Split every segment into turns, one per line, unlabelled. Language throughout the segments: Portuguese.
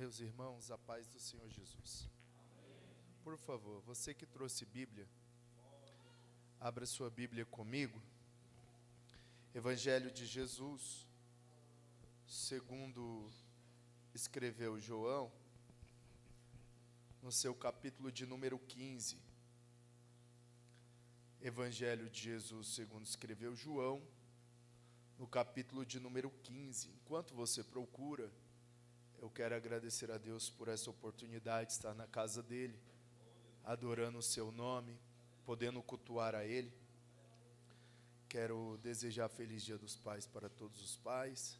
Meus irmãos, a paz do Senhor Jesus. Por favor, você que trouxe Bíblia, abra sua Bíblia comigo. Evangelho de Jesus, segundo escreveu João, no seu capítulo de número 15. Evangelho de Jesus, segundo escreveu João, no capítulo de número 15. Enquanto você procura, eu quero agradecer a Deus por essa oportunidade de estar na casa dele, adorando o seu nome, podendo cultuar a ele. Quero desejar feliz Dia dos Pais para todos os pais.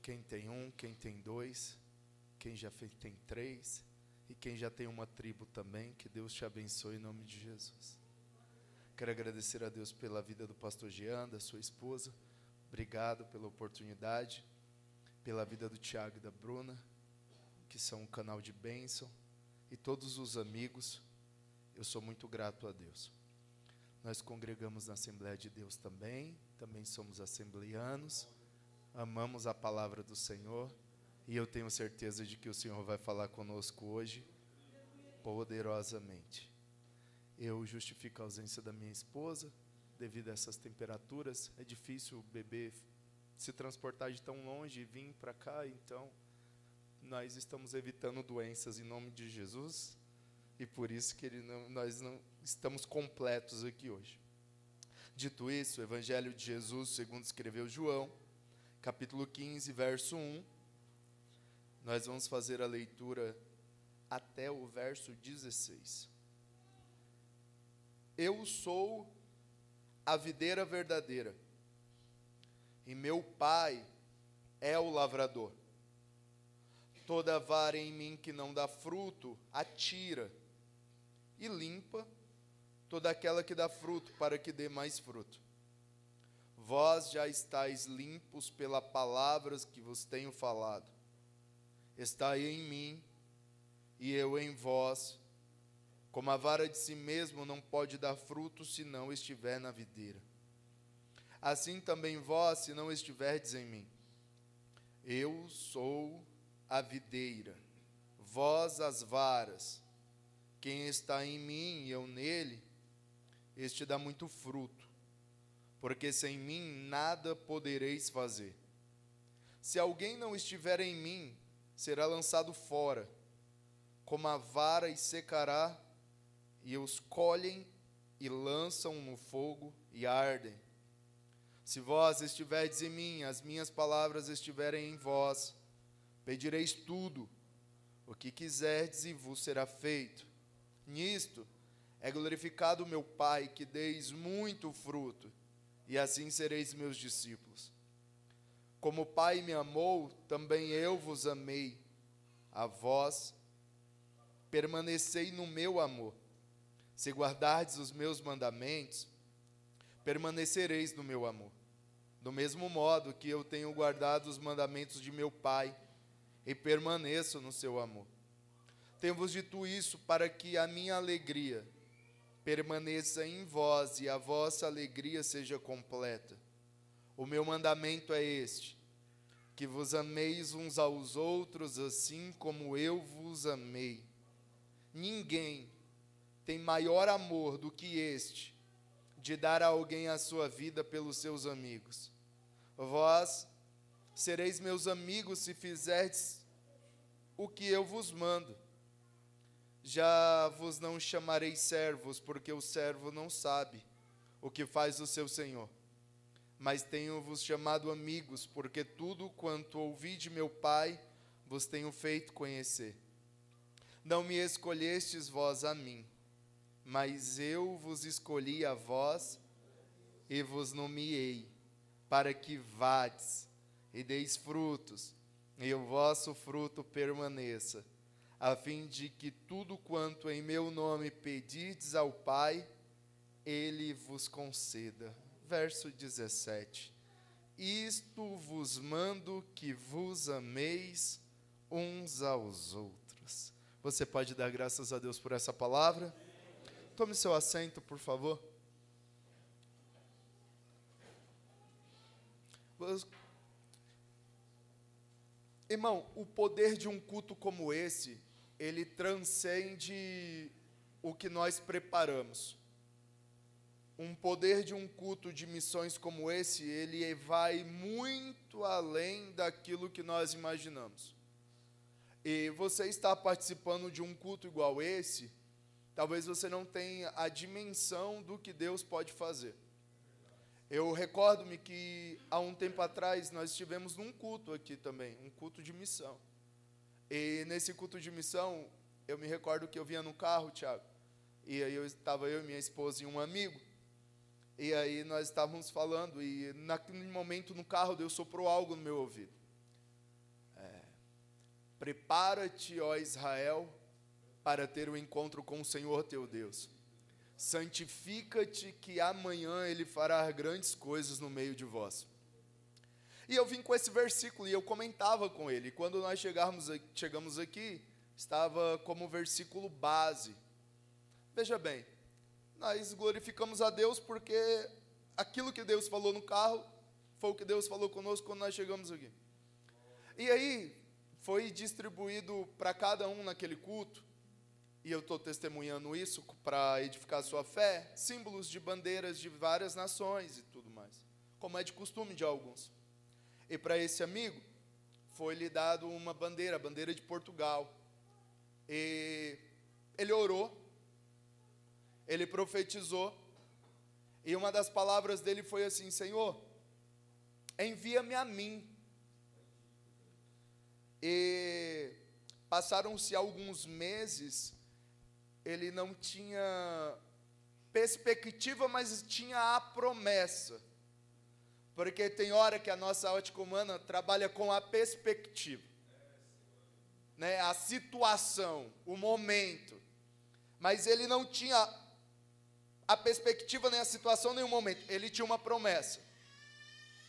Quem tem um, quem tem dois, quem já tem três e quem já tem uma tribo também. Que Deus te abençoe em nome de Jesus. Quero agradecer a Deus pela vida do pastor Jean, da sua esposa. Obrigado pela oportunidade pela vida do Tiago e da Bruna, que são um canal de bênção, e todos os amigos, eu sou muito grato a Deus. Nós congregamos na Assembleia de Deus também, também somos assembleanos, amamos a palavra do Senhor, e eu tenho certeza de que o Senhor vai falar conosco hoje, poderosamente. Eu justifico a ausência da minha esposa, devido a essas temperaturas, é difícil beber se transportar de tão longe e vir para cá, então nós estamos evitando doenças em nome de Jesus e por isso que não, nós não estamos completos aqui hoje. Dito isso, o Evangelho de Jesus, segundo escreveu João, capítulo 15, verso 1, nós vamos fazer a leitura até o verso 16. Eu sou a videira verdadeira e meu pai é o lavrador. Toda vara em mim que não dá fruto, atira e limpa toda aquela que dá fruto, para que dê mais fruto. Vós já estáis limpos pela palavras que vos tenho falado. Estai em mim e eu em vós. Como a vara de si mesmo não pode dar fruto se não estiver na videira assim também vós, se não estiverdes em mim. Eu sou a videira, vós as varas. Quem está em mim e eu nele, este dá muito fruto, porque sem mim nada podereis fazer. Se alguém não estiver em mim, será lançado fora, como a vara e secará, e os colhem e lançam no fogo e ardem. Se vós estiverdes em mim, as minhas palavras estiverem em vós, pedireis tudo o que quiserdes e vos será feito. Nisto é glorificado o meu Pai, que deis muito fruto, e assim sereis meus discípulos. Como o Pai me amou, também eu vos amei. A vós permanecei no meu amor. Se guardardes os meus mandamentos, permanecereis no meu amor. Do mesmo modo que eu tenho guardado os mandamentos de meu Pai e permaneço no seu amor. Tenho-vos dito isso para que a minha alegria permaneça em vós e a vossa alegria seja completa. O meu mandamento é este: que vos ameis uns aos outros assim como eu vos amei. Ninguém tem maior amor do que este de dar a alguém a sua vida pelos seus amigos. Vós sereis meus amigos se fizerdes o que eu vos mando. Já vos não chamarei servos, porque o servo não sabe o que faz o seu senhor. Mas tenho-vos chamado amigos, porque tudo quanto ouvi de meu Pai vos tenho feito conhecer. Não me escolhestes vós a mim, mas eu vos escolhi a vós e vos nomeei, para que vades e deis frutos, e o vosso fruto permaneça, a fim de que tudo quanto em meu nome pedirdes ao Pai, ele vos conceda. Verso 17. Isto vos mando que vos ameis uns aos outros. Você pode dar graças a Deus por essa palavra? Tome seu assento, por favor. Irmão, o poder de um culto como esse, ele transcende o que nós preparamos. Um poder de um culto de missões como esse, ele vai muito além daquilo que nós imaginamos. E você está participando de um culto igual esse, talvez você não tenha a dimensão do que Deus pode fazer. Eu recordo-me que há um tempo atrás nós estivemos num culto aqui também, um culto de missão. E nesse culto de missão, eu me recordo que eu vinha no carro, Tiago, e aí eu estava eu e minha esposa e um amigo. E aí nós estávamos falando e naquele momento no carro Deus soprou algo no meu ouvido. É, Prepara-te, ó Israel, para ter o um encontro com o Senhor teu Deus santifica-te, que amanhã ele fará grandes coisas no meio de vós. E eu vim com esse versículo e eu comentava com ele. Quando nós chegarmos, chegamos aqui, estava como versículo base. Veja bem, nós glorificamos a Deus porque aquilo que Deus falou no carro foi o que Deus falou conosco quando nós chegamos aqui. E aí foi distribuído para cada um naquele culto e eu estou testemunhando isso para edificar sua fé, símbolos de bandeiras de várias nações e tudo mais, como é de costume de alguns. E para esse amigo, foi-lhe dado uma bandeira, a bandeira de Portugal. E ele orou, ele profetizou, e uma das palavras dele foi assim: Senhor, envia-me a mim. E passaram-se alguns meses ele não tinha perspectiva, mas tinha a promessa. Porque tem hora que a nossa ótica humana trabalha com a perspectiva. Né, a situação, o momento. Mas ele não tinha a perspectiva, nem a situação, nem o momento. Ele tinha uma promessa.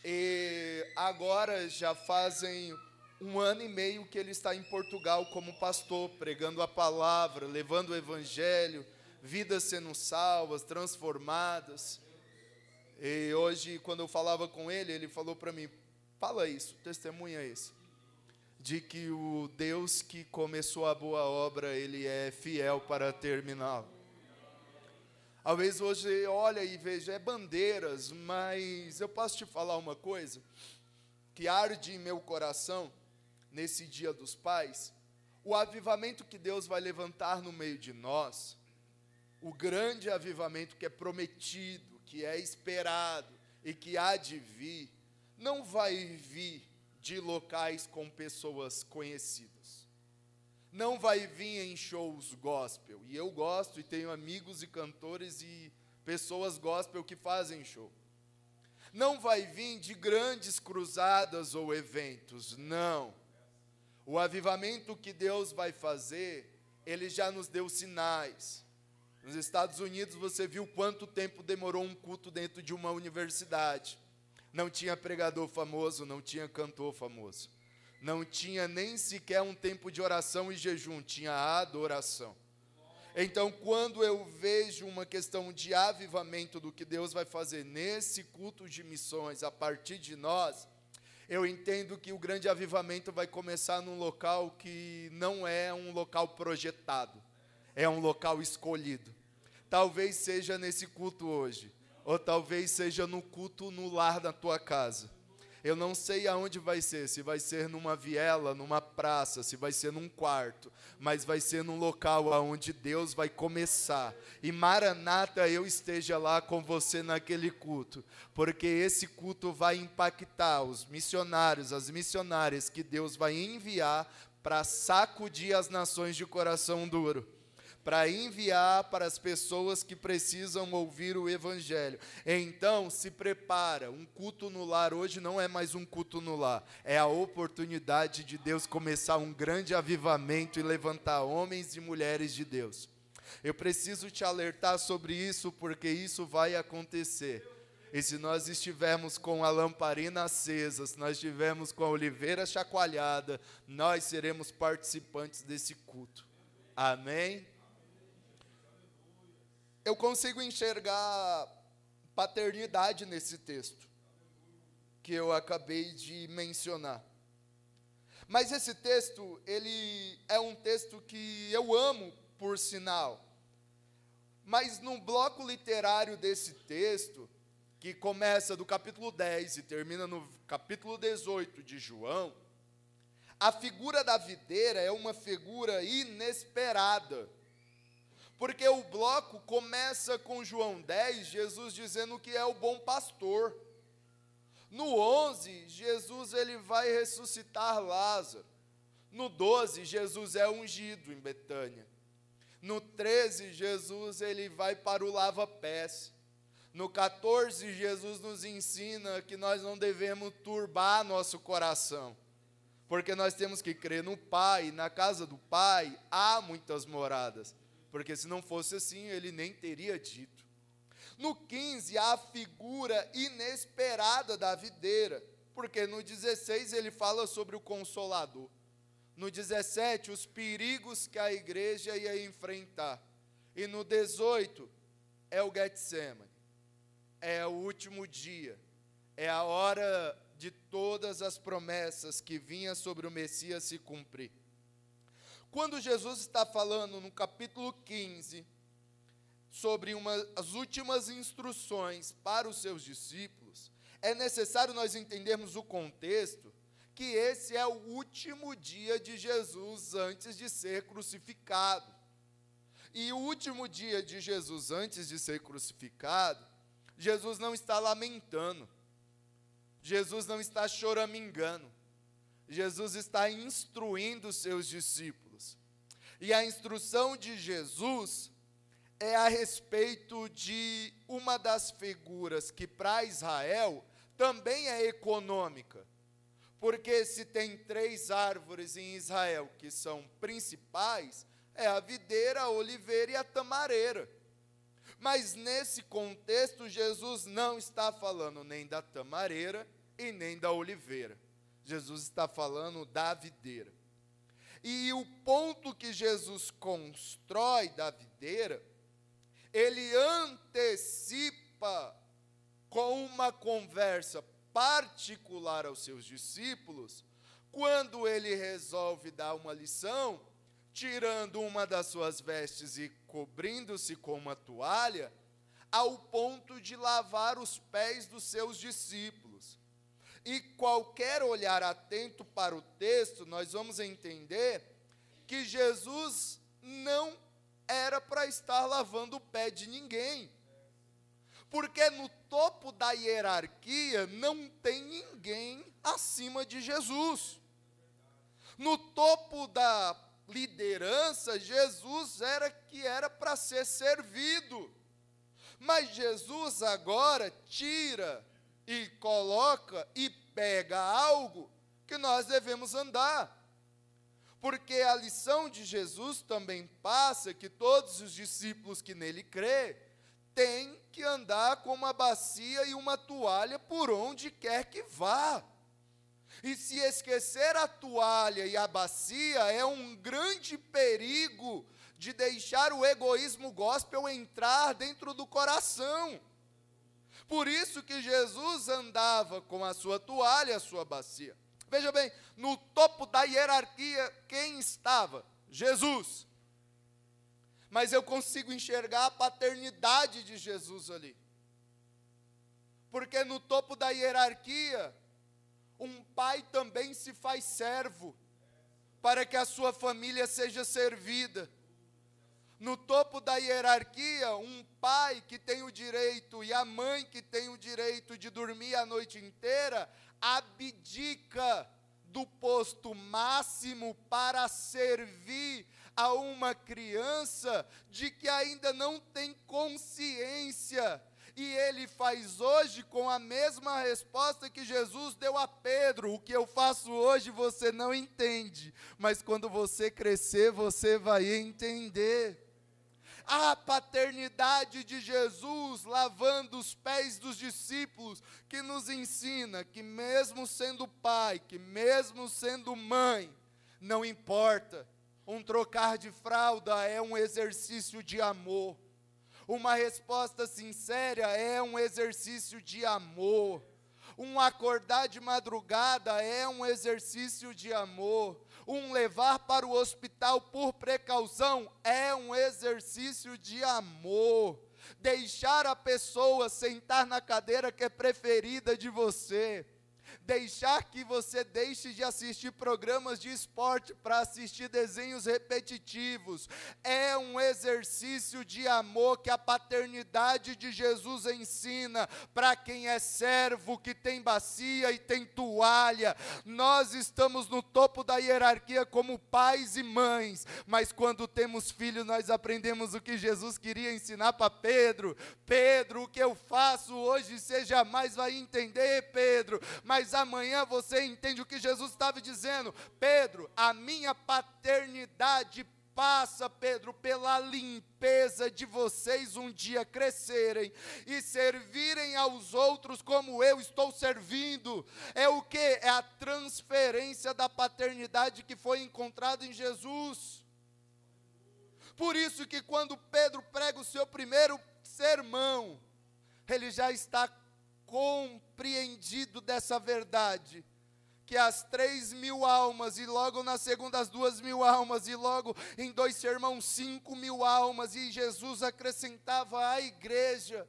E agora já fazem um ano e meio que ele está em Portugal como pastor, pregando a palavra, levando o evangelho, vidas sendo salvas, transformadas. E hoje, quando eu falava com ele, ele falou para mim: fala isso, testemunha isso, de que o Deus que começou a boa obra, ele é fiel para terminá-la. Talvez hoje olha e veja, é bandeiras, mas eu posso te falar uma coisa que arde em meu coração nesse dia dos pais, o avivamento que Deus vai levantar no meio de nós, o grande avivamento que é prometido, que é esperado e que há de vir, não vai vir de locais com pessoas conhecidas. Não vai vir em shows gospel. E eu gosto e tenho amigos e cantores e pessoas gospel que fazem show. Não vai vir de grandes cruzadas ou eventos, não o avivamento que Deus vai fazer, ele já nos deu sinais. Nos Estados Unidos você viu quanto tempo demorou um culto dentro de uma universidade. Não tinha pregador famoso, não tinha cantor famoso. Não tinha nem sequer um tempo de oração e jejum, tinha adoração. Então, quando eu vejo uma questão de avivamento do que Deus vai fazer nesse culto de missões a partir de nós, eu entendo que o grande avivamento vai começar num local que não é um local projetado, é um local escolhido. Talvez seja nesse culto hoje, ou talvez seja no culto no lar da tua casa. Eu não sei aonde vai ser, se vai ser numa viela, numa praça, se vai ser num quarto, mas vai ser num local aonde Deus vai começar. E Maranata, eu esteja lá com você naquele culto, porque esse culto vai impactar os missionários, as missionárias que Deus vai enviar para sacudir as nações de coração duro para enviar para as pessoas que precisam ouvir o Evangelho. Então, se prepara. Um culto no lar hoje não é mais um culto no lar, é a oportunidade de Deus começar um grande avivamento e levantar homens e mulheres de Deus. Eu preciso te alertar sobre isso, porque isso vai acontecer. E se nós estivermos com a lamparina acesa, se nós estivermos com a oliveira chacoalhada, nós seremos participantes desse culto. Amém? Eu consigo enxergar paternidade nesse texto que eu acabei de mencionar. Mas esse texto, ele é um texto que eu amo, por sinal. Mas no bloco literário desse texto, que começa do capítulo 10 e termina no capítulo 18 de João, a figura da videira é uma figura inesperada. Porque o bloco começa com João 10, Jesus dizendo que é o bom pastor. No 11, Jesus ele vai ressuscitar Lázaro. No 12, Jesus é ungido em Betânia. No 13, Jesus ele vai para o lava-pés. No 14, Jesus nos ensina que nós não devemos turbar nosso coração, porque nós temos que crer no Pai, na casa do Pai há muitas moradas, porque se não fosse assim, ele nem teria dito. No 15, há a figura inesperada da videira, porque no 16 ele fala sobre o consolador. No 17, os perigos que a igreja ia enfrentar. E no 18, é o Getsemane. É o último dia. É a hora de todas as promessas que vinha sobre o Messias se cumprir. Quando Jesus está falando no capítulo 15, sobre uma, as últimas instruções para os seus discípulos, é necessário nós entendermos o contexto que esse é o último dia de Jesus antes de ser crucificado. E o último dia de Jesus antes de ser crucificado, Jesus não está lamentando, Jesus não está choramingando, Jesus está instruindo os seus discípulos. E a instrução de Jesus é a respeito de uma das figuras que para Israel também é econômica. Porque se tem três árvores em Israel que são principais, é a videira, a oliveira e a tamareira. Mas nesse contexto, Jesus não está falando nem da tamareira e nem da oliveira. Jesus está falando da videira. E o ponto que Jesus constrói da videira ele antecipa com uma conversa particular aos seus discípulos, quando ele resolve dar uma lição, tirando uma das suas vestes e cobrindo-se com uma toalha, ao ponto de lavar os pés dos seus discípulos. E qualquer olhar atento para o texto, nós vamos entender que Jesus não era para estar lavando o pé de ninguém. Porque no topo da hierarquia não tem ninguém acima de Jesus. No topo da liderança, Jesus era que era para ser servido. Mas Jesus agora tira e coloca e pega algo que nós devemos andar. Porque a lição de Jesus também passa que todos os discípulos que nele crê têm que andar com uma bacia e uma toalha por onde quer que vá. E se esquecer a toalha e a bacia é um grande perigo de deixar o egoísmo gospel entrar dentro do coração. Por isso que Jesus andava com a sua toalha a sua bacia. Veja bem, no topo da hierarquia, quem estava? Jesus. Mas eu consigo enxergar a paternidade de Jesus ali. Porque no topo da hierarquia, um pai também se faz servo, para que a sua família seja servida. No topo da hierarquia, um pai que tem o direito e a mãe que tem o direito de dormir a noite inteira, abdica do posto máximo para servir a uma criança de que ainda não tem consciência. E ele faz hoje com a mesma resposta que Jesus deu a Pedro: o que eu faço hoje você não entende, mas quando você crescer, você vai entender a paternidade de Jesus lavando os pés dos discípulos, que nos ensina que, mesmo sendo pai, que mesmo sendo mãe, não importa, um trocar de fralda é um exercício de amor. Uma resposta sincera é um exercício de amor. Um acordar de madrugada é um exercício de amor. Um levar para o hospital por precaução é um exercício de amor. Deixar a pessoa sentar na cadeira que é preferida de você deixar que você deixe de assistir programas de esporte para assistir desenhos repetitivos. É um exercício de amor que a paternidade de Jesus ensina para quem é servo, que tem bacia e tem toalha. Nós estamos no topo da hierarquia como pais e mães, mas quando temos filhos, nós aprendemos o que Jesus queria ensinar para Pedro. Pedro, o que eu faço hoje, você jamais vai entender, Pedro, mas amanhã você entende o que Jesus estava dizendo. Pedro, a minha paternidade passa, Pedro, pela limpeza de vocês um dia crescerem e servirem aos outros como eu estou servindo. É o que? É a transferência da paternidade que foi encontrada em Jesus. Por isso que quando Pedro prega o seu primeiro sermão, ele já está compreendido dessa verdade, que as três mil almas, e logo na segunda as duas mil almas, e logo em dois sermãos cinco mil almas, e Jesus acrescentava à igreja.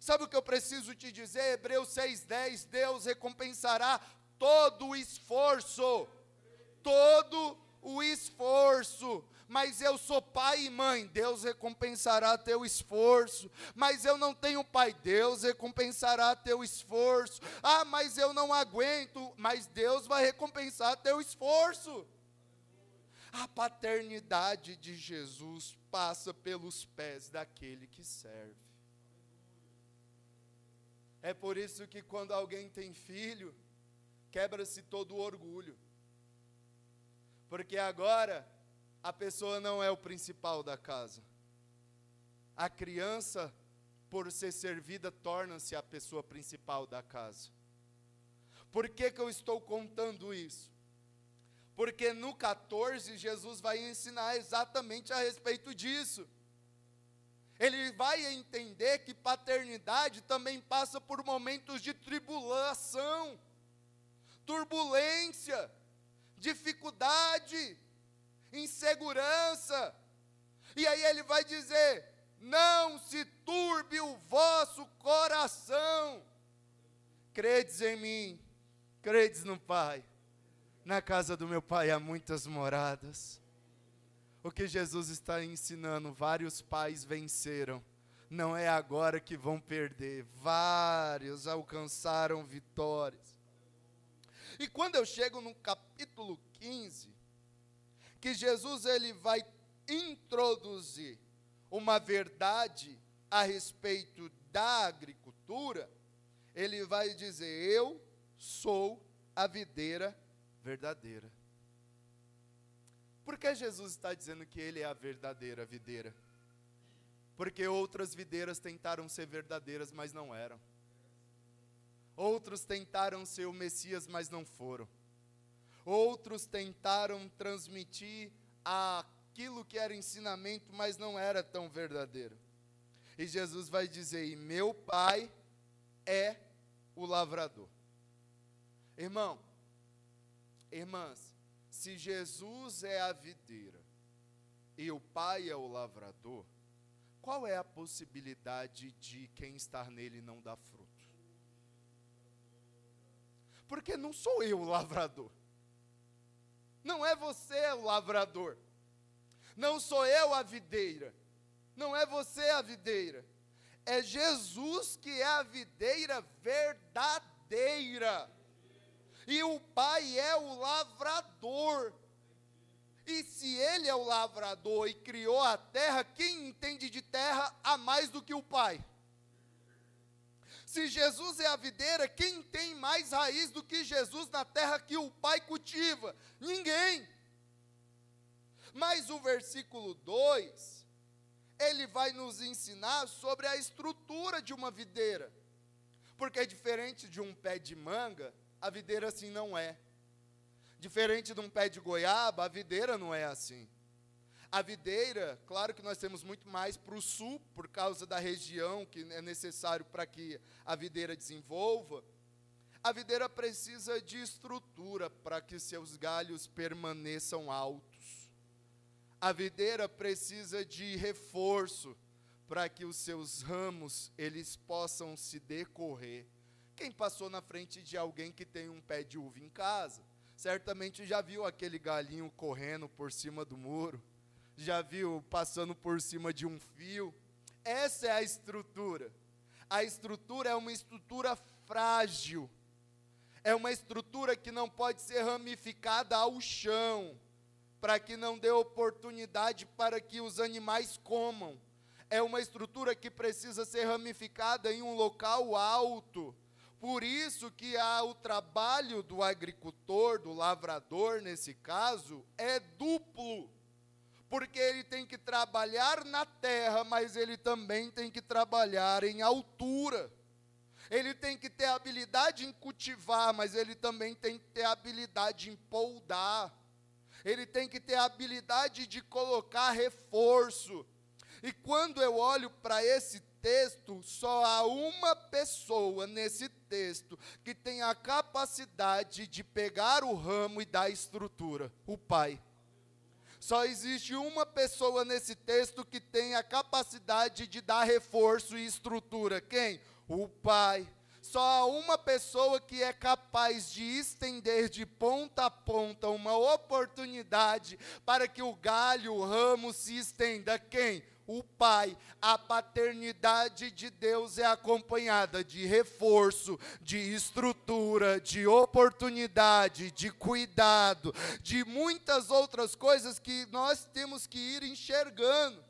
Sabe o que eu preciso te dizer? Hebreus 6,10: Deus recompensará todo o esforço, todo o esforço mas eu sou pai e mãe, Deus recompensará teu esforço. Mas eu não tenho pai, Deus recompensará teu esforço. Ah, mas eu não aguento, mas Deus vai recompensar teu esforço. A paternidade de Jesus passa pelos pés daquele que serve. É por isso que quando alguém tem filho, quebra-se todo o orgulho. Porque agora a pessoa não é o principal da casa. A criança, por ser servida, torna-se a pessoa principal da casa. Por que, que eu estou contando isso? Porque no 14, Jesus vai ensinar exatamente a respeito disso. Ele vai entender que paternidade também passa por momentos de tribulação, turbulência, dificuldade, insegurança. E aí ele vai dizer: não se turbe o vosso coração. Credes em mim, credes no Pai. Na casa do meu Pai há muitas moradas. O que Jesus está ensinando, vários pais venceram. Não é agora que vão perder. Vários alcançaram vitórias. E quando eu chego no capítulo 15, que Jesus ele vai introduzir uma verdade a respeito da agricultura, ele vai dizer: Eu sou a videira verdadeira. Por que Jesus está dizendo que ele é a verdadeira videira? Porque outras videiras tentaram ser verdadeiras, mas não eram. Outros tentaram ser o Messias, mas não foram. Outros tentaram transmitir aquilo que era ensinamento, mas não era tão verdadeiro. E Jesus vai dizer: E meu pai é o lavrador. Irmão, irmãs, se Jesus é a videira e o pai é o lavrador, qual é a possibilidade de quem estar nele não dar fruto? Porque não sou eu o lavrador. Não é você o lavrador. Não sou eu a videira. Não é você a videira. É Jesus que é a videira verdadeira. E o Pai é o lavrador. E se ele é o lavrador e criou a terra, quem entende de terra a mais do que o Pai? Se Jesus é a videira, quem tem mais raiz do que Jesus na terra que o Pai cultiva? Ninguém. Mas o versículo 2, ele vai nos ensinar sobre a estrutura de uma videira. Porque é diferente de um pé de manga, a videira assim não é. Diferente de um pé de goiaba, a videira não é assim. A videira, claro que nós temos muito mais para o sul, por causa da região que é necessário para que a videira desenvolva. A videira precisa de estrutura para que seus galhos permaneçam altos. A videira precisa de reforço para que os seus ramos eles possam se decorrer. Quem passou na frente de alguém que tem um pé de uva em casa, certamente já viu aquele galinho correndo por cima do muro, já viu passando por cima de um fio. Essa é a estrutura. A estrutura é uma estrutura frágil é uma estrutura que não pode ser ramificada ao chão, para que não dê oportunidade para que os animais comam. É uma estrutura que precisa ser ramificada em um local alto. Por isso que há o trabalho do agricultor, do lavrador, nesse caso, é duplo. Porque ele tem que trabalhar na terra, mas ele também tem que trabalhar em altura. Ele tem que ter habilidade em cultivar, mas ele também tem que ter habilidade em poldar. Ele tem que ter habilidade de colocar reforço. E quando eu olho para esse texto, só há uma pessoa nesse texto que tem a capacidade de pegar o ramo e dar estrutura: o Pai. Só existe uma pessoa nesse texto que tem a capacidade de dar reforço e estrutura. Quem? o Pai. Só há uma pessoa que é capaz de estender de ponta a ponta uma oportunidade para que o galho, o ramo se estenda. Quem? O Pai, a paternidade de Deus é acompanhada de reforço, de estrutura, de oportunidade, de cuidado, de muitas outras coisas que nós temos que ir enxergando.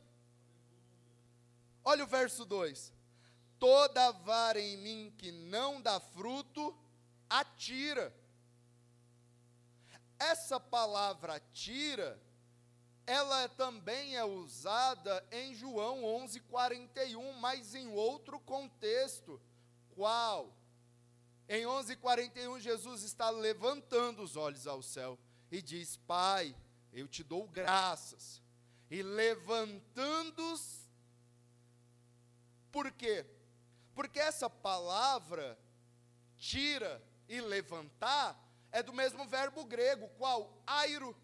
Olha o verso 2 toda vara em mim que não dá fruto, atira. Essa palavra tira, ela também é usada em João 11:41, mas em outro contexto. Qual? Em 11:41 Jesus está levantando os olhos ao céu e diz: Pai, eu te dou graças. E levantando-os, por quê? Porque essa palavra, tira e levantar, é do mesmo verbo grego, qual? Airo.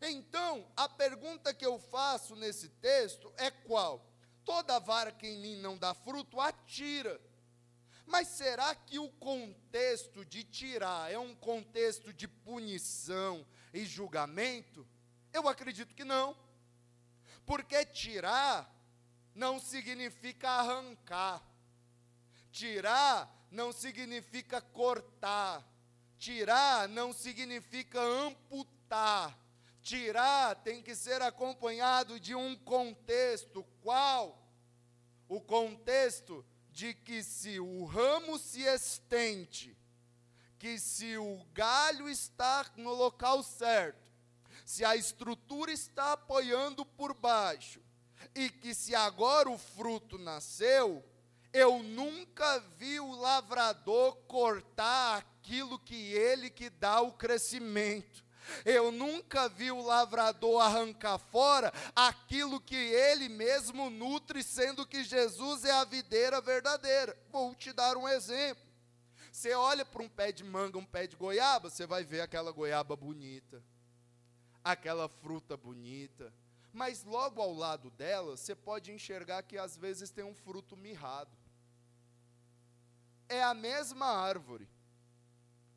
Então, a pergunta que eu faço nesse texto é qual? Toda vara que em mim não dá fruto, atira. Mas será que o contexto de tirar é um contexto de punição e julgamento? Eu acredito que não. Porque tirar não significa arrancar. Tirar não significa cortar. Tirar não significa amputar. Tirar tem que ser acompanhado de um contexto. Qual? O contexto de que se o ramo se estende, que se o galho está no local certo, se a estrutura está apoiando por baixo, e que se agora o fruto nasceu, eu nunca vi o lavrador cortar aquilo que ele que dá o crescimento. Eu nunca vi o lavrador arrancar fora aquilo que ele mesmo nutre, sendo que Jesus é a videira verdadeira. Vou te dar um exemplo. Você olha para um pé de manga, um pé de goiaba, você vai ver aquela goiaba bonita, aquela fruta bonita, mas logo ao lado dela, você pode enxergar que às vezes tem um fruto mirrado. É a mesma árvore,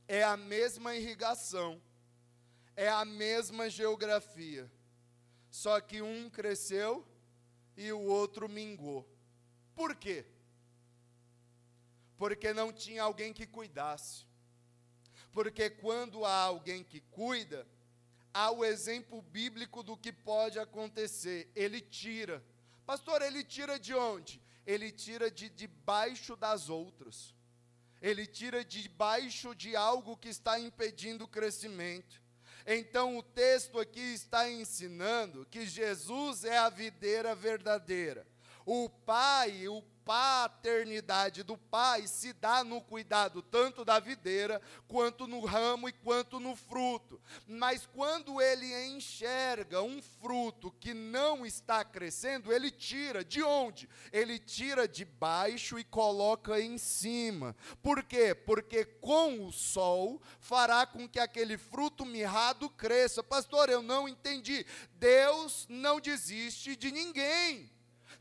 é a mesma irrigação, é a mesma geografia, só que um cresceu e o outro mingou. Por quê? Porque não tinha alguém que cuidasse. Porque quando há alguém que cuida, há o exemplo bíblico do que pode acontecer. Ele tira. Pastor, ele tira de onde? Ele tira de debaixo das outras. Ele tira debaixo de algo que está impedindo o crescimento. Então o texto aqui está ensinando que Jesus é a videira verdadeira. O Pai, o paternidade do pai se dá no cuidado tanto da videira, quanto no ramo e quanto no fruto. Mas quando ele enxerga um fruto que não está crescendo, ele tira. De onde? Ele tira de baixo e coloca em cima. Por quê? Porque com o sol fará com que aquele fruto mirrado cresça. Pastor, eu não entendi. Deus não desiste de ninguém.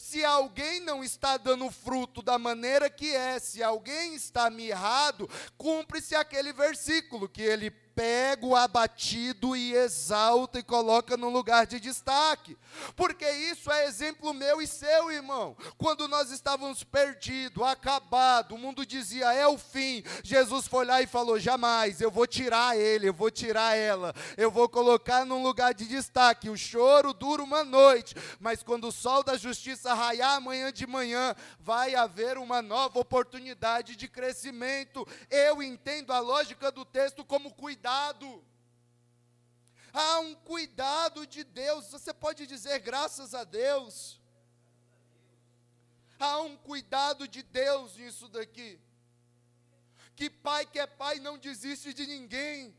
Se alguém não está dando fruto da maneira que é, se alguém está mirrado, cumpre-se aquele versículo que ele pega o abatido e exalta e coloca no lugar de destaque. Porque isso é exemplo meu e seu, irmão. Quando nós estávamos perdidos, acabados, o mundo dizia é o fim. Jesus foi lá e falou: jamais, eu vou tirar ele, eu vou tirar ela, eu vou colocar num lugar de destaque. O choro dura uma noite, mas quando o sol da justiça raiar amanhã de manhã, vai haver uma nova oportunidade de crescimento. Eu entendo a lógica do texto como cuidado cuidado. Há um cuidado de Deus. Você pode dizer graças a Deus. Há um cuidado de Deus nisso daqui. Que pai que é pai não desiste de ninguém.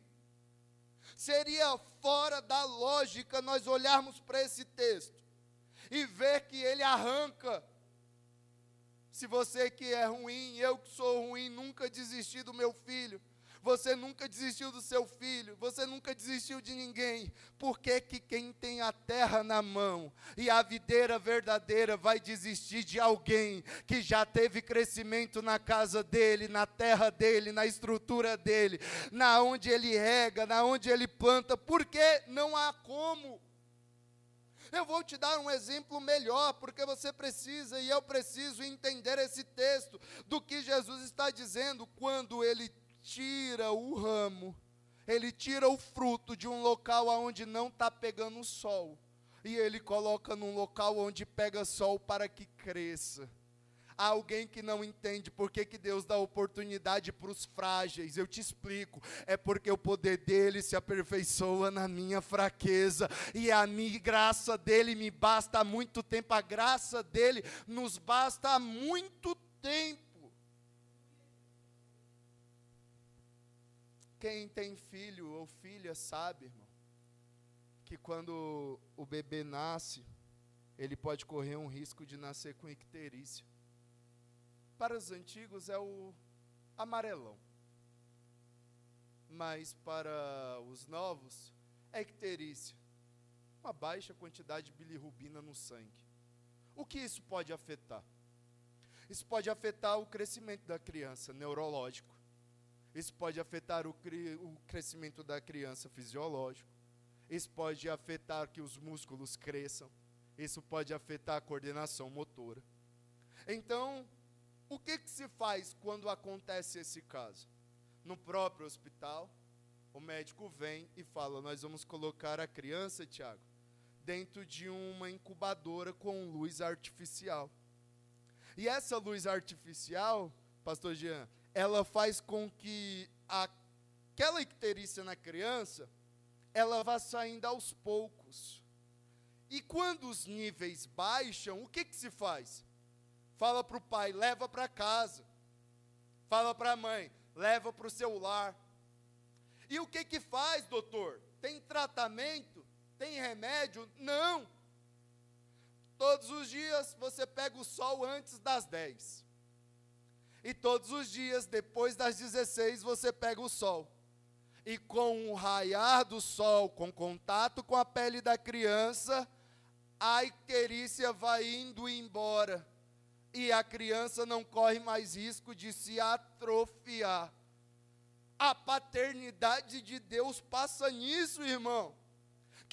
Seria fora da lógica nós olharmos para esse texto e ver que ele arranca. Se você que é ruim, eu que sou ruim, nunca desisti do meu filho você nunca desistiu do seu filho, você nunca desistiu de ninguém. Por que, que quem tem a terra na mão e a videira verdadeira vai desistir de alguém que já teve crescimento na casa dele, na terra dele, na estrutura dele, na onde ele rega, na onde ele planta? Porque não há como. Eu vou te dar um exemplo melhor, porque você precisa e eu preciso entender esse texto do que Jesus está dizendo quando ele tira o ramo, ele tira o fruto de um local onde não está pegando sol, e ele coloca num local onde pega sol para que cresça. Há alguém que não entende por que, que Deus dá oportunidade para os frágeis. Eu te explico. É porque o poder dele se aperfeiçoa na minha fraqueza. E a minha graça dele me basta há muito tempo. A graça dele nos basta há muito tempo. Quem tem filho ou filha sabe, irmão, que quando o bebê nasce, ele pode correr um risco de nascer com icterícia. Para os antigos é o amarelão. Mas para os novos é icterícia. Uma baixa quantidade de bilirrubina no sangue. O que isso pode afetar? Isso pode afetar o crescimento da criança, neurológico. Isso pode afetar o, o crescimento da criança fisiológico. Isso pode afetar que os músculos cresçam. Isso pode afetar a coordenação motora. Então, o que, que se faz quando acontece esse caso? No próprio hospital, o médico vem e fala: Nós vamos colocar a criança, Tiago, dentro de uma incubadora com luz artificial. E essa luz artificial, Pastor Jean, ela faz com que aquela icterícia na criança, ela vá saindo aos poucos. E quando os níveis baixam, o que, que se faz? Fala para o pai, leva para casa. Fala para a mãe, leva para o celular. E o que que faz, doutor? Tem tratamento? Tem remédio? Não. Todos os dias você pega o sol antes das 10. E todos os dias, depois das 16, você pega o sol. E com o raiar do sol, com contato com a pele da criança, a icterícia vai indo embora. E a criança não corre mais risco de se atrofiar. A paternidade de Deus passa nisso, irmão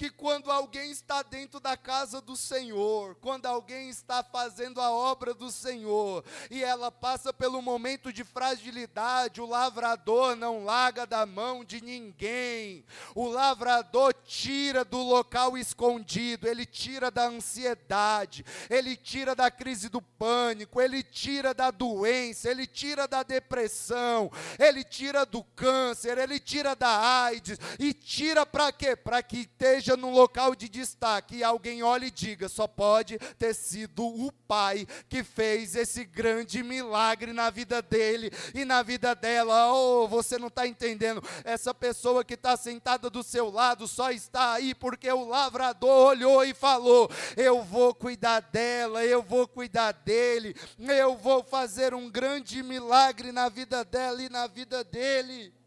que quando alguém está dentro da casa do Senhor, quando alguém está fazendo a obra do Senhor, e ela passa pelo momento de fragilidade, o lavrador não larga da mão de ninguém. O lavrador tira do local escondido, ele tira da ansiedade, ele tira da crise do pânico, ele tira da doença, ele tira da depressão, ele tira do câncer, ele tira da AIDS e tira para quê? Para que esteja
esteja num local de destaque e alguém olhe e diga: só pode ter sido o pai que fez esse grande milagre na vida dele e na vida dela. Oh, você não está entendendo. Essa pessoa que está sentada do seu lado só está aí porque o lavrador olhou e falou: Eu vou cuidar dela, eu vou cuidar dele, eu vou fazer um grande milagre na vida dela e na vida dele.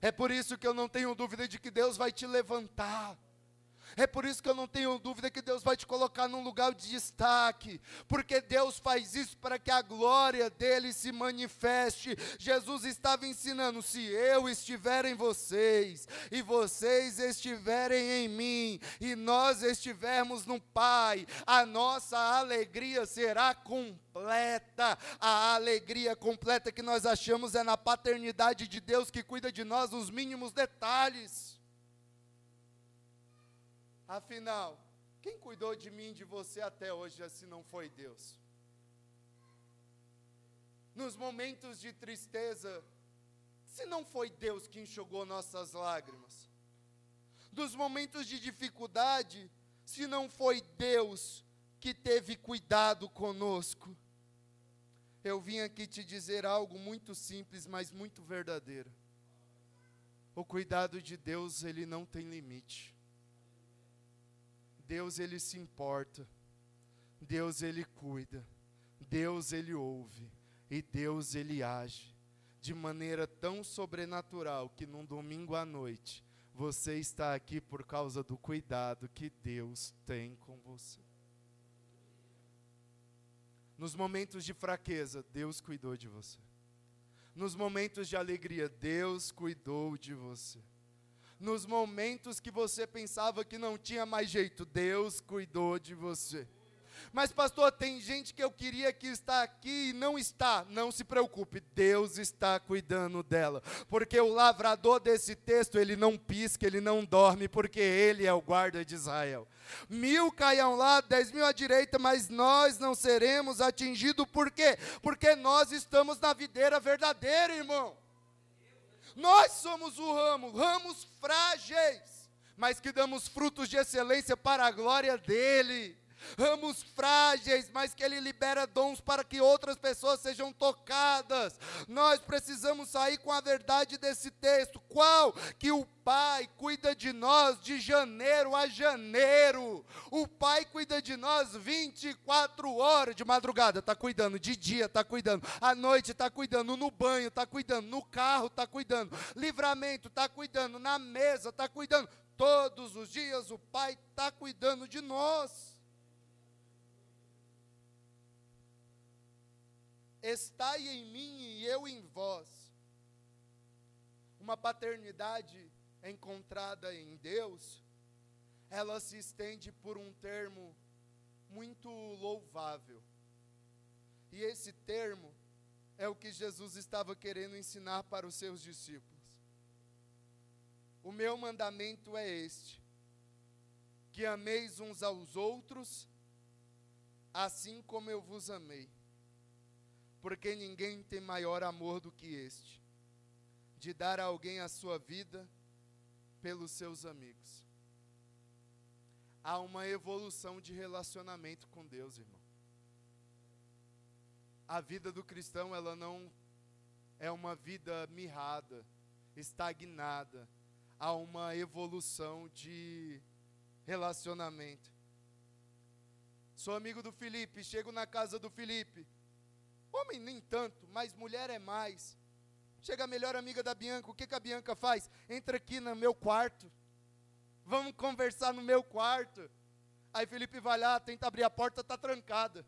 É por isso que eu não tenho dúvida de que Deus vai te levantar. É por isso que eu não tenho dúvida que Deus vai te colocar num lugar de destaque, porque Deus faz isso para que a glória dele se manifeste. Jesus estava ensinando: se eu estiver em vocês, e vocês estiverem em mim, e nós estivermos no Pai, a nossa alegria será completa. A alegria completa que nós achamos é na paternidade de Deus que cuida de nós nos mínimos detalhes. Afinal, quem cuidou de mim e de você até hoje se não foi Deus? Nos momentos de tristeza, se não foi Deus que enxugou nossas lágrimas? Nos momentos de dificuldade, se não foi Deus que teve cuidado conosco? Eu vim aqui te dizer algo muito simples, mas muito verdadeiro. O cuidado de Deus, ele não tem limite. Deus ele se importa. Deus ele cuida. Deus ele ouve e Deus ele age de maneira tão sobrenatural que num domingo à noite você está aqui por causa do cuidado que Deus tem com você. Nos momentos de fraqueza, Deus cuidou de você. Nos momentos de alegria, Deus cuidou de você nos momentos que você pensava que não tinha mais jeito, Deus cuidou de você. Mas, pastor, tem gente que eu queria que está aqui e não está. Não se preocupe, Deus está cuidando dela. Porque o lavrador desse texto, ele não pisca, ele não dorme, porque ele é o guarda de Israel. Mil caiam lá, dez mil à direita, mas nós não seremos atingidos. Por quê? Porque nós estamos na videira verdadeira, irmão. Nós somos o ramo, ramos frágeis, mas que damos frutos de excelência para a glória dEle ramos frágeis, mas que Ele libera dons para que outras pessoas sejam tocadas. Nós precisamos sair com a verdade desse texto. Qual? Que o Pai cuida de nós de janeiro a janeiro. O Pai cuida de nós 24 horas de madrugada, está cuidando, de dia está cuidando, à noite está cuidando, no banho está cuidando, no carro está cuidando, livramento está cuidando, na mesa está cuidando. Todos os dias o Pai está cuidando de nós. Estai em mim e eu em vós. Uma paternidade encontrada em Deus, ela se estende por um termo muito louvável. E esse termo é o que Jesus estava querendo ensinar para os seus discípulos. O meu mandamento é este: que ameis uns aos outros, assim como eu vos amei porque ninguém tem maior amor do que este, de dar a alguém a sua vida pelos seus amigos. Há uma evolução de relacionamento com Deus, irmão. A vida do cristão, ela não é uma vida mirrada, estagnada. Há uma evolução de relacionamento. Sou amigo do Felipe, chego na casa do Felipe. Homem nem tanto, mas mulher é mais. Chega a melhor amiga da Bianca, o que, que a Bianca faz? Entra aqui no meu quarto. Vamos conversar no meu quarto. Aí Felipe vai lá, tenta abrir a porta, está trancada.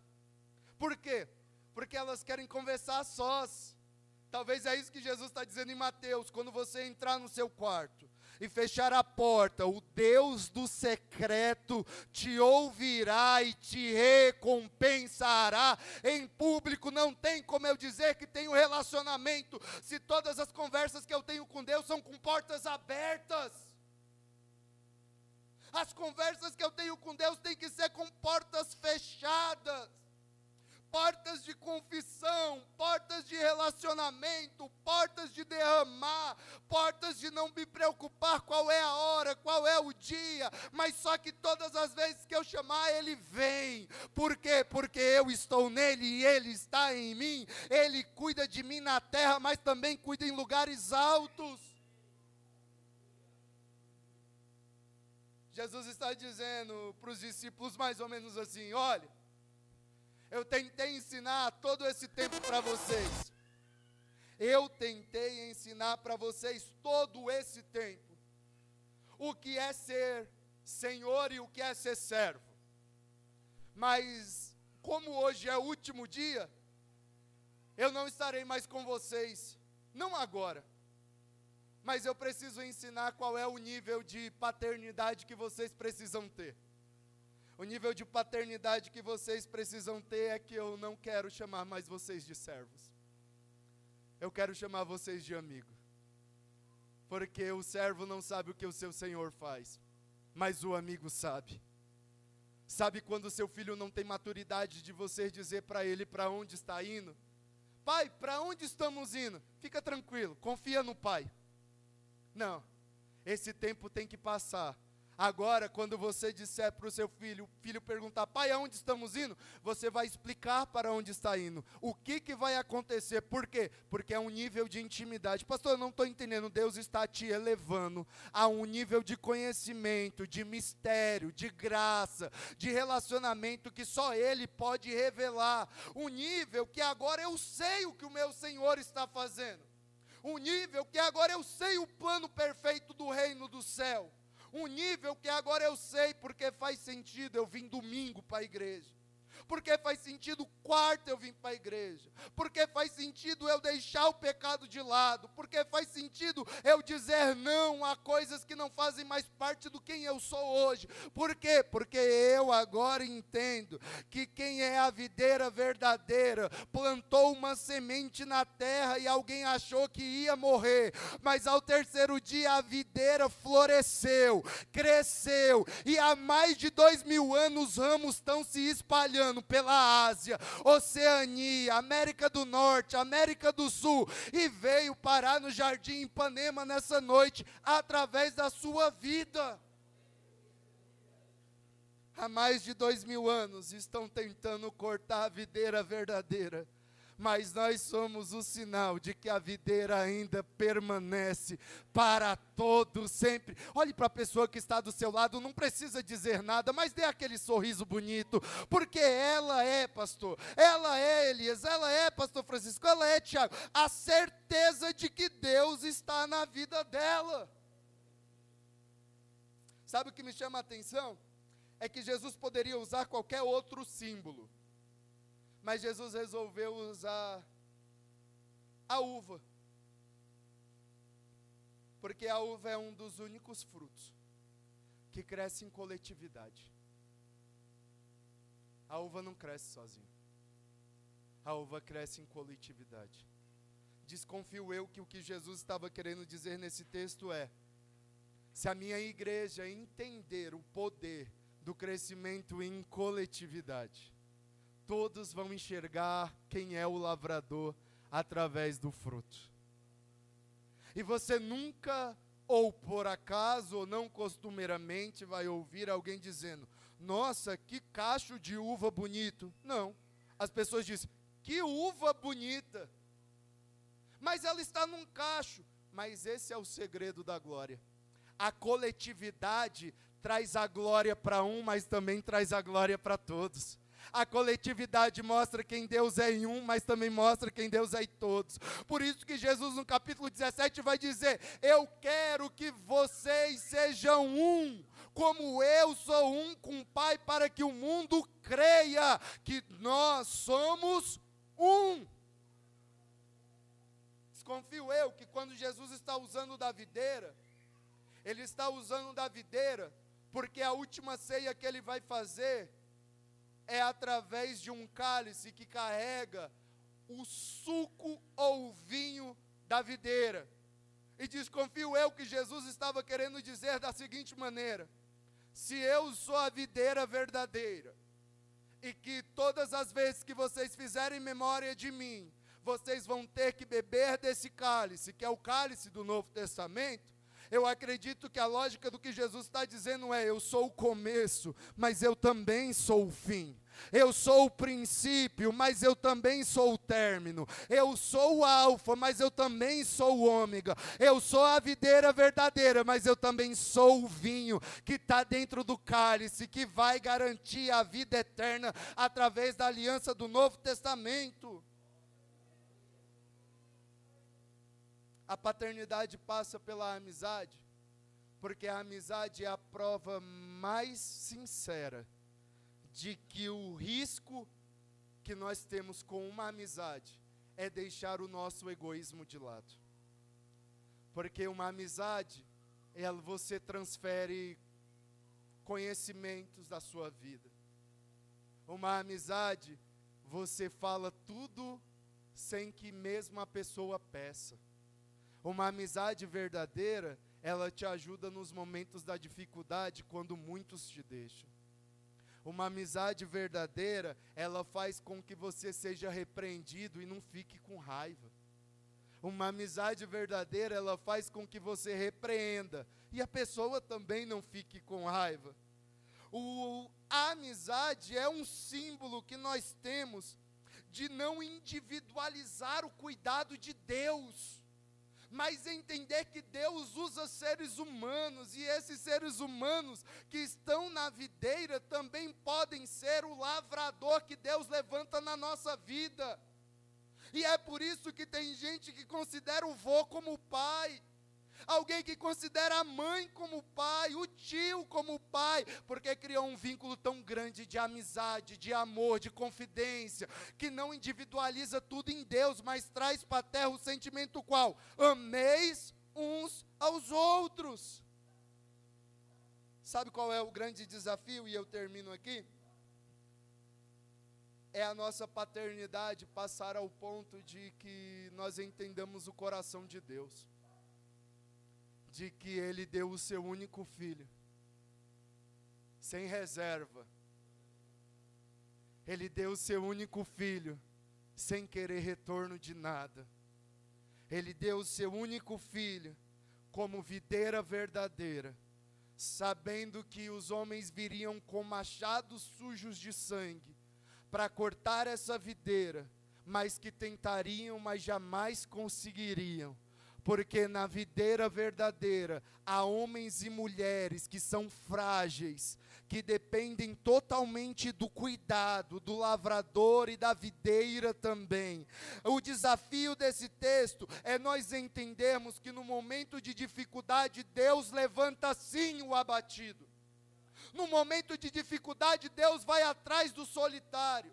Por quê? Porque elas querem conversar sós. Talvez é isso que Jesus está dizendo em Mateus, quando você entrar no seu quarto e fechar a porta, o Deus do secreto te ouvirá e te recompensará em público. Não tem como eu dizer que tenho relacionamento se todas as conversas que eu tenho com Deus são com portas abertas. As conversas que eu tenho com Deus têm que ser com portas fechadas portas de confissão, portas de relacionamento, portas de derramar, portas de não me preocupar qual é a hora, qual é o dia, mas só que todas as vezes que eu chamar, Ele vem. Por quê? Porque eu estou nele e Ele está em mim. Ele cuida de mim na terra, mas também cuida em lugares altos. Jesus está dizendo para os discípulos mais ou menos assim: olha, eu tentei ensinar todo esse tempo para vocês. Eu tentei ensinar para vocês todo esse tempo o que é ser senhor e o que é ser servo. Mas, como hoje é o último dia, eu não estarei mais com vocês, não agora, mas eu preciso ensinar qual é o nível de paternidade que vocês precisam ter. O nível de paternidade que vocês precisam ter é que eu não quero chamar mais vocês de servos. Eu quero chamar vocês de amigo. Porque o servo não sabe o que o seu senhor faz, mas o amigo sabe. Sabe quando seu filho não tem maturidade de você dizer para ele para onde está indo? Pai, para onde estamos indo? Fica tranquilo, confia no pai. Não. Esse tempo tem que passar. Agora, quando você disser para o seu filho, o filho perguntar, pai, aonde estamos indo? Você vai explicar para onde está indo. O que, que vai acontecer? Por quê? Porque é um nível de intimidade. Pastor, eu não estou entendendo. Deus está te elevando a um nível de conhecimento, de mistério, de graça, de relacionamento que só Ele pode revelar. Um nível que agora eu sei o que o meu Senhor está fazendo um nível que agora eu sei o plano perfeito do reino do céu, um nível que agora eu sei porque faz sentido eu vim domingo para a igreja porque faz sentido quarto eu vim para a igreja, porque faz sentido eu deixar o pecado de lado, porque faz sentido eu dizer não a coisas que não fazem mais parte do quem eu sou hoje. Por quê? Porque eu agora entendo que quem é a videira verdadeira plantou uma semente na terra e alguém achou que ia morrer, mas ao terceiro dia a videira floresceu, cresceu. E há mais de dois mil anos ramos estão se espalhando pela Ásia, Oceania, América do Norte, América do Sul, e veio parar no Jardim Ipanema nessa noite, através da sua vida. Há mais de dois mil anos estão tentando cortar a videira verdadeira mas nós somos o sinal de que a videira ainda permanece para todo sempre. Olhe para a pessoa que está do seu lado, não precisa dizer nada, mas dê aquele sorriso bonito, porque ela é, pastor, ela é Elias, ela é, pastor Francisco, ela é Tiago, a certeza de que Deus está na vida dela. Sabe o que me chama a atenção? É que Jesus poderia usar qualquer outro símbolo mas Jesus resolveu usar a uva. Porque a uva é um dos únicos frutos que cresce em coletividade. A uva não cresce sozinha. A uva cresce em coletividade. Desconfio eu que o que Jesus estava querendo dizer nesse texto é: se a minha igreja entender o poder do crescimento em coletividade, todos vão enxergar quem é o lavrador através do fruto. E você nunca, ou por acaso, ou não costumeiramente, vai ouvir alguém dizendo: Nossa, que cacho de uva bonito. Não. As pessoas dizem: Que uva bonita. Mas ela está num cacho. Mas esse é o segredo da glória. A coletividade traz a glória para um, mas também traz a glória para todos. A coletividade mostra quem Deus é em um, mas também mostra quem Deus é em todos. Por isso que Jesus no capítulo 17 vai dizer: "Eu quero que vocês sejam um, como eu sou um com o Pai, para que o mundo creia que nós somos um." Desconfio eu que quando Jesus está usando da videira, ele está usando da videira, porque a última ceia que ele vai fazer é através de um cálice que carrega o suco ou o vinho da videira. E desconfio eu que Jesus estava querendo dizer da seguinte maneira: se eu sou a videira verdadeira, e que todas as vezes que vocês fizerem memória de mim, vocês vão ter que beber desse cálice, que é o cálice do Novo Testamento, eu acredito que a lógica do que Jesus está dizendo é: eu sou o começo, mas eu também sou o fim. Eu sou o princípio, mas eu também sou o término. Eu sou o alfa, mas eu também sou o ômega. Eu sou a videira verdadeira, mas eu também sou o vinho que está dentro do cálice, que vai garantir a vida eterna através da aliança do Novo Testamento. A paternidade passa pela amizade, porque a amizade é a prova mais sincera de que o risco que nós temos com uma amizade é deixar o nosso egoísmo de lado. Porque uma amizade, ela você transfere conhecimentos da sua vida. Uma amizade, você fala tudo sem que mesmo a pessoa peça. Uma amizade verdadeira, ela te ajuda nos momentos da dificuldade, quando muitos te deixam. Uma amizade verdadeira, ela faz com que você seja repreendido e não fique com raiva. Uma amizade verdadeira, ela faz com que você repreenda e a pessoa também não fique com raiva. O, a amizade é um símbolo que nós temos de não individualizar o cuidado de Deus mas entender que Deus usa seres humanos e esses seres humanos que estão na videira também podem ser o lavrador que Deus levanta na nossa vida. E é por isso que tem gente que considera o vô como pai alguém que considera a mãe como pai, o tio como pai, porque criou um vínculo tão grande de amizade, de amor, de confidência, que não individualiza tudo em Deus, mas traz para a terra o sentimento qual? Ameis uns aos outros. Sabe qual é o grande desafio? E eu termino aqui. É a nossa paternidade passar ao ponto de que nós entendamos o coração de Deus de que ele deu o seu único filho, sem reserva. Ele deu o seu único filho, sem querer retorno de nada. Ele deu o seu único filho, como videira verdadeira, sabendo que os homens viriam com machados sujos de sangue para cortar essa videira, mas que tentariam, mas jamais conseguiriam porque na videira verdadeira há homens e mulheres que são frágeis, que dependem totalmente do cuidado do lavrador e da videira também. O desafio desse texto é nós entendermos que no momento de dificuldade Deus levanta sim o abatido. No momento de dificuldade Deus vai atrás do solitário.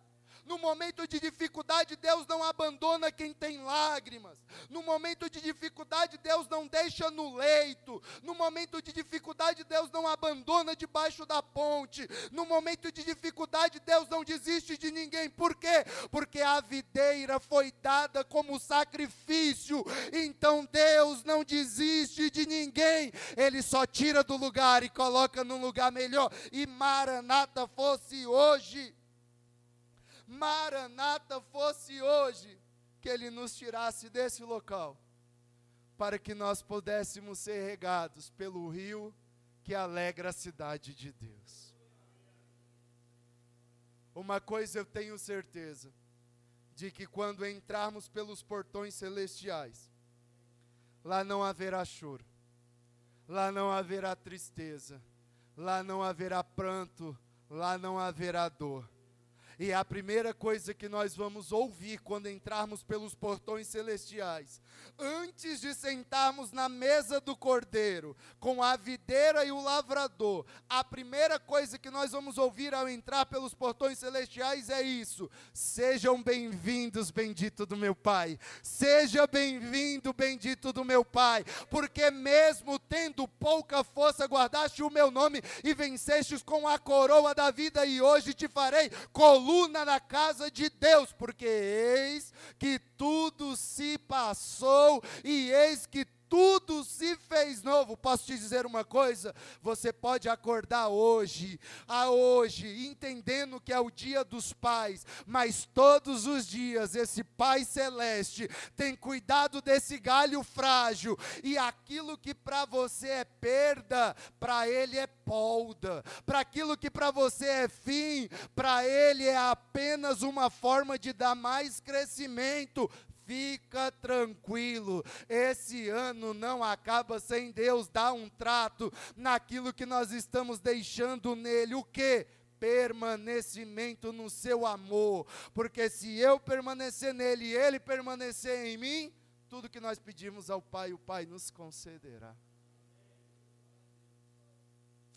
No momento de dificuldade, Deus não abandona quem tem lágrimas. No momento de dificuldade, Deus não deixa no leito. No momento de dificuldade, Deus não abandona debaixo da ponte. No momento de dificuldade, Deus não desiste de ninguém. Por quê? Porque a videira foi dada como sacrifício. Então Deus não desiste de ninguém. Ele só tira do lugar e coloca num lugar melhor. E Maranata fosse hoje. Maranata fosse hoje, que Ele nos tirasse desse local, para que nós pudéssemos ser regados pelo rio que alegra a cidade de Deus. Uma coisa eu tenho certeza, de que quando entrarmos pelos portões celestiais, lá não haverá choro, lá não haverá tristeza, lá não haverá pranto, lá não haverá dor e é a primeira coisa que nós vamos ouvir quando entrarmos pelos portões celestiais, antes de sentarmos na mesa do cordeiro, com a videira e o lavrador, a primeira coisa que nós vamos ouvir ao entrar pelos portões celestiais é isso: sejam bem-vindos, bendito do meu Pai, seja bem-vindo, bendito do meu Pai, porque mesmo tendo pouca força, guardaste o meu nome e vencestes com a coroa da vida, e hoje te farei coluna coluna na casa de Deus, porque eis que tudo se passou e eis que tudo se fez novo. Posso te dizer uma coisa? Você pode acordar hoje, a hoje, entendendo que é o dia dos pais, mas todos os dias esse Pai celeste tem cuidado desse galho frágil e aquilo que para você é perda, para ele é polda. Para aquilo que para você é fim, para ele é apenas uma forma de dar mais crescimento. Fica tranquilo, esse ano não acaba sem Deus dar um trato naquilo que nós estamos deixando nele. O que? permanecimento no seu amor, porque se eu permanecer nele e ele permanecer em mim, tudo que nós pedimos ao Pai, o Pai nos concederá.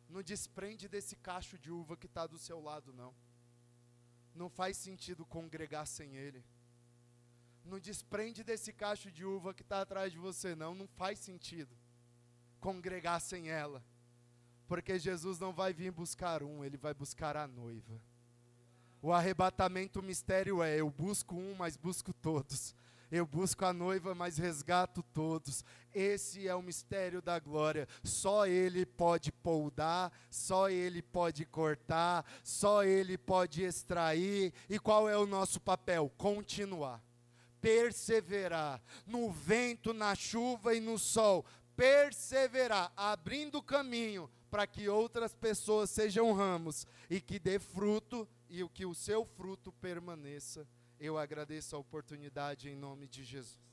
Não desprende desse cacho de uva que está do seu lado, não. Não faz sentido congregar sem ele. Não desprende desse cacho de uva que está atrás de você, não. Não faz sentido congregar sem ela. Porque Jesus não vai vir buscar um, ele vai buscar a noiva. O arrebatamento, o mistério é: eu busco um, mas busco todos. Eu busco a noiva, mas resgato todos. Esse é o mistério da glória. Só Ele pode poldar, só Ele pode cortar, só Ele pode extrair. E qual é o nosso papel? Continuar perseverar no vento, na chuva e no sol, perseverar, abrindo caminho para que outras pessoas sejam ramos e que dê fruto e que o seu fruto permaneça. Eu agradeço a oportunidade em nome de Jesus.